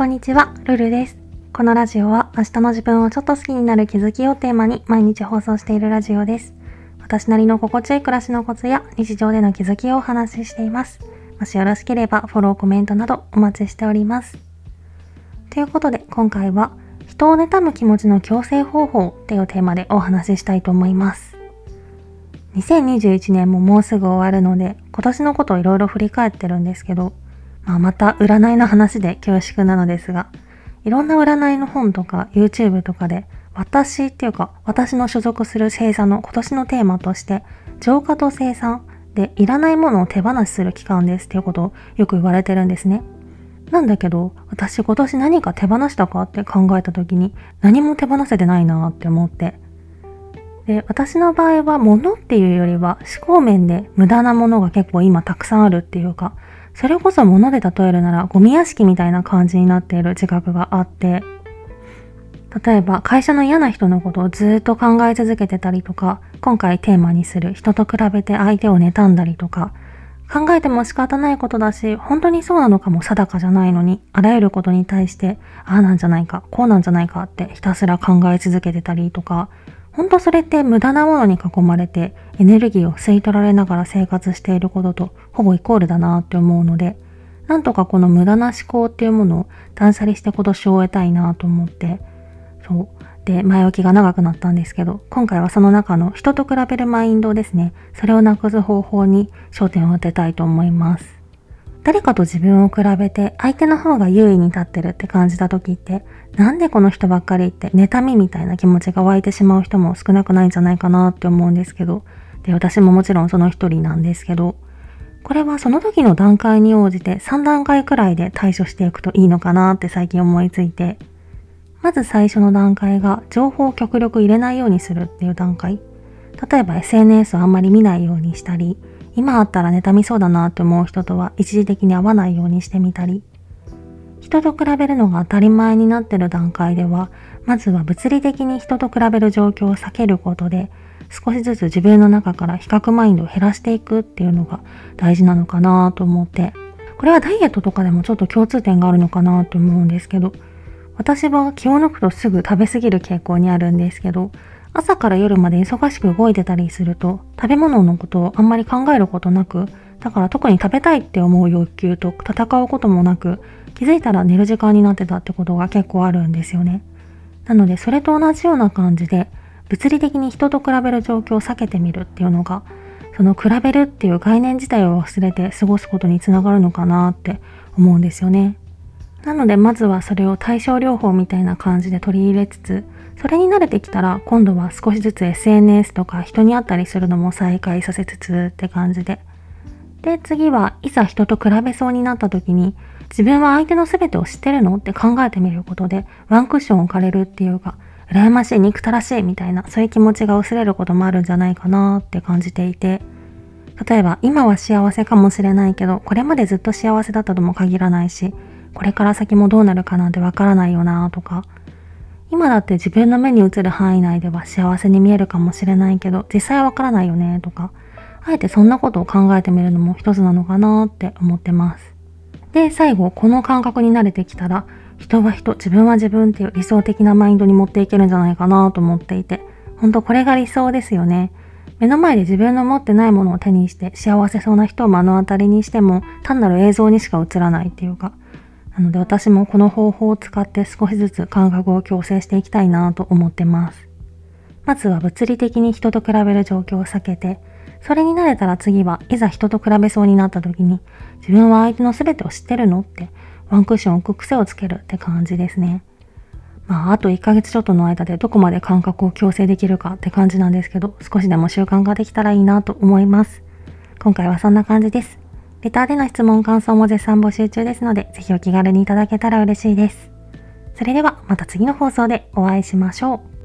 こんにちは、ルルです。このラジオは明日の自分をちょっと好きになる気づきをテーマに毎日放送しているラジオです。私なりの心地よい暮らしのコツや日常での気づきをお話ししています。もしよろしければフォロー、コメントなどお待ちしております。ということで今回は人を妬む気持ちの矯正方法っていうテーマでお話ししたいと思います。2021年ももうすぐ終わるので今年のことをいろいろ振り返ってるんですけどまあ、また占いの話で恐縮なのですが、いろんな占いの本とか YouTube とかで、私っていうか、私の所属する星座の今年のテーマとして、浄化と生産でいらないものを手放しする期間ですっていうことをよく言われてるんですね。なんだけど、私今年何か手放したかって考えた時に、何も手放せてないなって思って。で、私の場合は物っていうよりは思考面で無駄なものが結構今たくさんあるっていうか、それこそ物で例えるならゴミ屋敷みたいな感じになっている自覚があって、例えば会社の嫌な人のことをずっと考え続けてたりとか、今回テーマにする人と比べて相手を妬んだりとか、考えても仕方ないことだし、本当にそうなのかも定かじゃないのに、あらゆることに対して、ああなんじゃないか、こうなんじゃないかってひたすら考え続けてたりとか、ほんとそれって無駄なものに囲まれてエネルギーを吸い取られながら生活していることとほぼイコールだなって思うので、なんとかこの無駄な思考っていうものを断捨離して今年を終えたいなと思って、そう。で、前置きが長くなったんですけど、今回はその中の人と比べるマインドですね。それをなくす方法に焦点を当てたいと思います。誰かと自分を比べて相手の方が優位に立ってるって感じた時って、なんでこの人ばっかりって妬みみたいな気持ちが湧いてしまう人も少なくないんじゃないかなって思うんですけど、で、私ももちろんその一人なんですけど、これはその時の段階に応じて3段階くらいで対処していくといいのかなって最近思いついて、まず最初の段階が情報を極力入れないようにするっていう段階。例えば SNS をあんまり見ないようにしたり、今あったら妬みそうだなって思う人とは一時的に会わないようにしてみたり、人と比べるのが当たり前になってる段階では、まずは物理的に人と比べる状況を避けることで、少しずつ自分の中から比較マインドを減らしていくっていうのが大事なのかなと思って、これはダイエットとかでもちょっと共通点があるのかなと思うんですけど、私は気を抜くとすぐ食べ過ぎる傾向にあるんですけど、朝から夜まで忙しく動いてたりすると、食べ物のことをあんまり考えることなく、だから特に食べたいって思う欲求と戦うこともなく、気づいたら寝る時間になってたってことが結構あるんですよね。なので、それと同じような感じで、物理的に人と比べる状況を避けてみるっていうのが、その比べるっていう概念自体を忘れて過ごすことにつながるのかなって思うんですよね。なので、まずはそれを対症療法みたいな感じで取り入れつつ、それに慣れてきたら今度は少しずつ SNS とか人に会ったりするのも再開させつつって感じで。で、次はいざ人と比べそうになった時に自分は相手の全てを知ってるのって考えてみることでワンクッション置かれるっていうか、羨ましい、憎たらしいみたいなそういう気持ちが薄れることもあるんじゃないかなって感じていて、例えば今は幸せかもしれないけど、これまでずっと幸せだったとも限らないし、これから先もどうなるかなんてわからないよなとか、今だって自分の目に映る範囲内では幸せに見えるかもしれないけど、実際わからないよねとか、あえてそんなことを考えてみるのも一つなのかなって思ってます。で、最後、この感覚に慣れてきたら、人は人、自分は自分っていう理想的なマインドに持っていけるんじゃないかなと思っていて、ほんとこれが理想ですよね。目の前で自分の持ってないものを手にして幸せそうな人を目の当たりにしても単なる映像にしか映らないっていうか、なので私もこの方法を使って少しずつ感覚を矯正していきたいなと思ってます。まずは物理的に人と比べる状況を避けて、それに慣れたら次はいざ人と比べそうになった時に、自分は相手の全てを知ってるのってワンクッション置く癖をつけるって感じですね。まあ、あと1ヶ月ちょっとの間でどこまで感覚を矯正できるかって感じなんですけど、少しでも習慣ができたらいいなと思います。今回はそんな感じです。レターでの質問感想も絶賛募集中ですので、ぜひお気軽にいただけたら嬉しいです。それではまた次の放送でお会いしましょう。